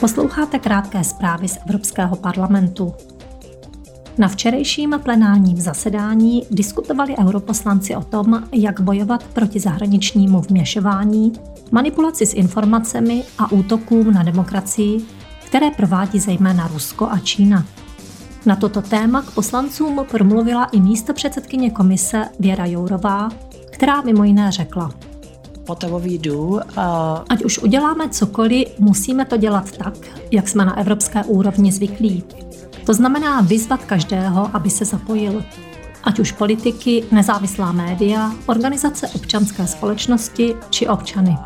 Posloucháte krátké zprávy z Evropského parlamentu. Na včerejším plenárním zasedání diskutovali europoslanci o tom, jak bojovat proti zahraničnímu vměšování, manipulaci s informacemi a útokům na demokracii, které provádí zejména Rusko a Čína. Na toto téma k poslancům promluvila i místo předsedkyně komise Věra Jourová, která mimo jiné řekla – Ať už uděláme cokoliv, musíme to dělat tak, jak jsme na evropské úrovni zvyklí. To znamená vyzvat každého, aby se zapojil. Ať už politiky, nezávislá média, organizace občanské společnosti či občany.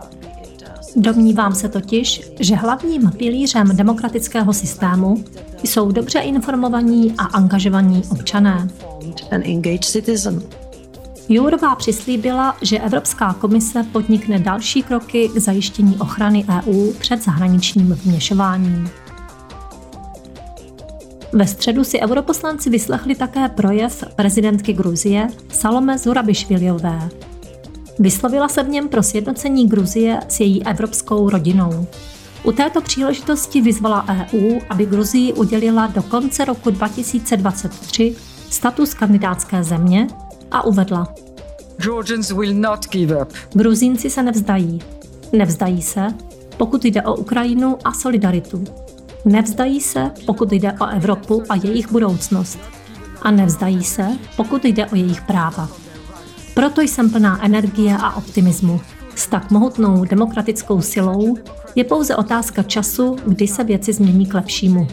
Domnívám se totiž, že hlavním pilířem demokratického systému jsou dobře informovaní a angažovaní občané. Jourová přislíbila, že Evropská komise podnikne další kroky k zajištění ochrany EU před zahraničním vměšováním. Ve středu si europoslanci vyslechli také projev prezidentky Gruzie Salome Zurabišviliové. Vyslovila se v něm pro sjednocení Gruzie s její evropskou rodinou. U této příležitosti vyzvala EU, aby Gruzii udělila do konce roku 2023 status kandidátské země a uvedla. Georgians will not give up. Gruzínci se nevzdají. Nevzdají se, pokud jde o Ukrajinu a solidaritu. Nevzdají se, pokud jde o Evropu a jejich budoucnost. A nevzdají se, pokud jde o jejich práva. Proto jsem plná energie a optimismu. S tak mohutnou demokratickou silou je pouze otázka času, kdy se věci změní k lepšímu.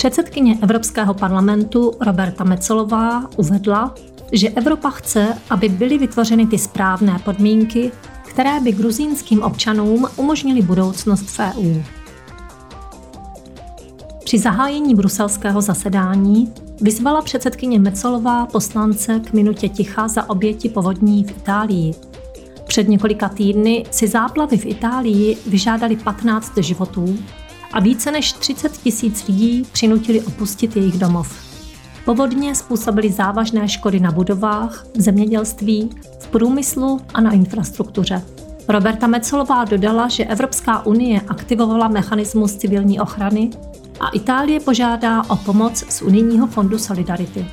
Předsedkyně Evropského parlamentu Roberta Mecolová uvedla, že Evropa chce, aby byly vytvořeny ty správné podmínky, které by gruzínským občanům umožnily budoucnost v EU. Při zahájení bruselského zasedání vyzvala předsedkyně Mecolová poslance k minutě ticha za oběti povodní v Itálii. Před několika týdny si záplavy v Itálii vyžádali 15 životů a více než 30 tisíc lidí přinutili opustit jejich domov. Povodně způsobily závažné škody na budovách, v zemědělství, v průmyslu a na infrastruktuře. Roberta Mecolová dodala, že Evropská unie aktivovala mechanismus civilní ochrany a Itálie požádá o pomoc z Unijního fondu Solidarity.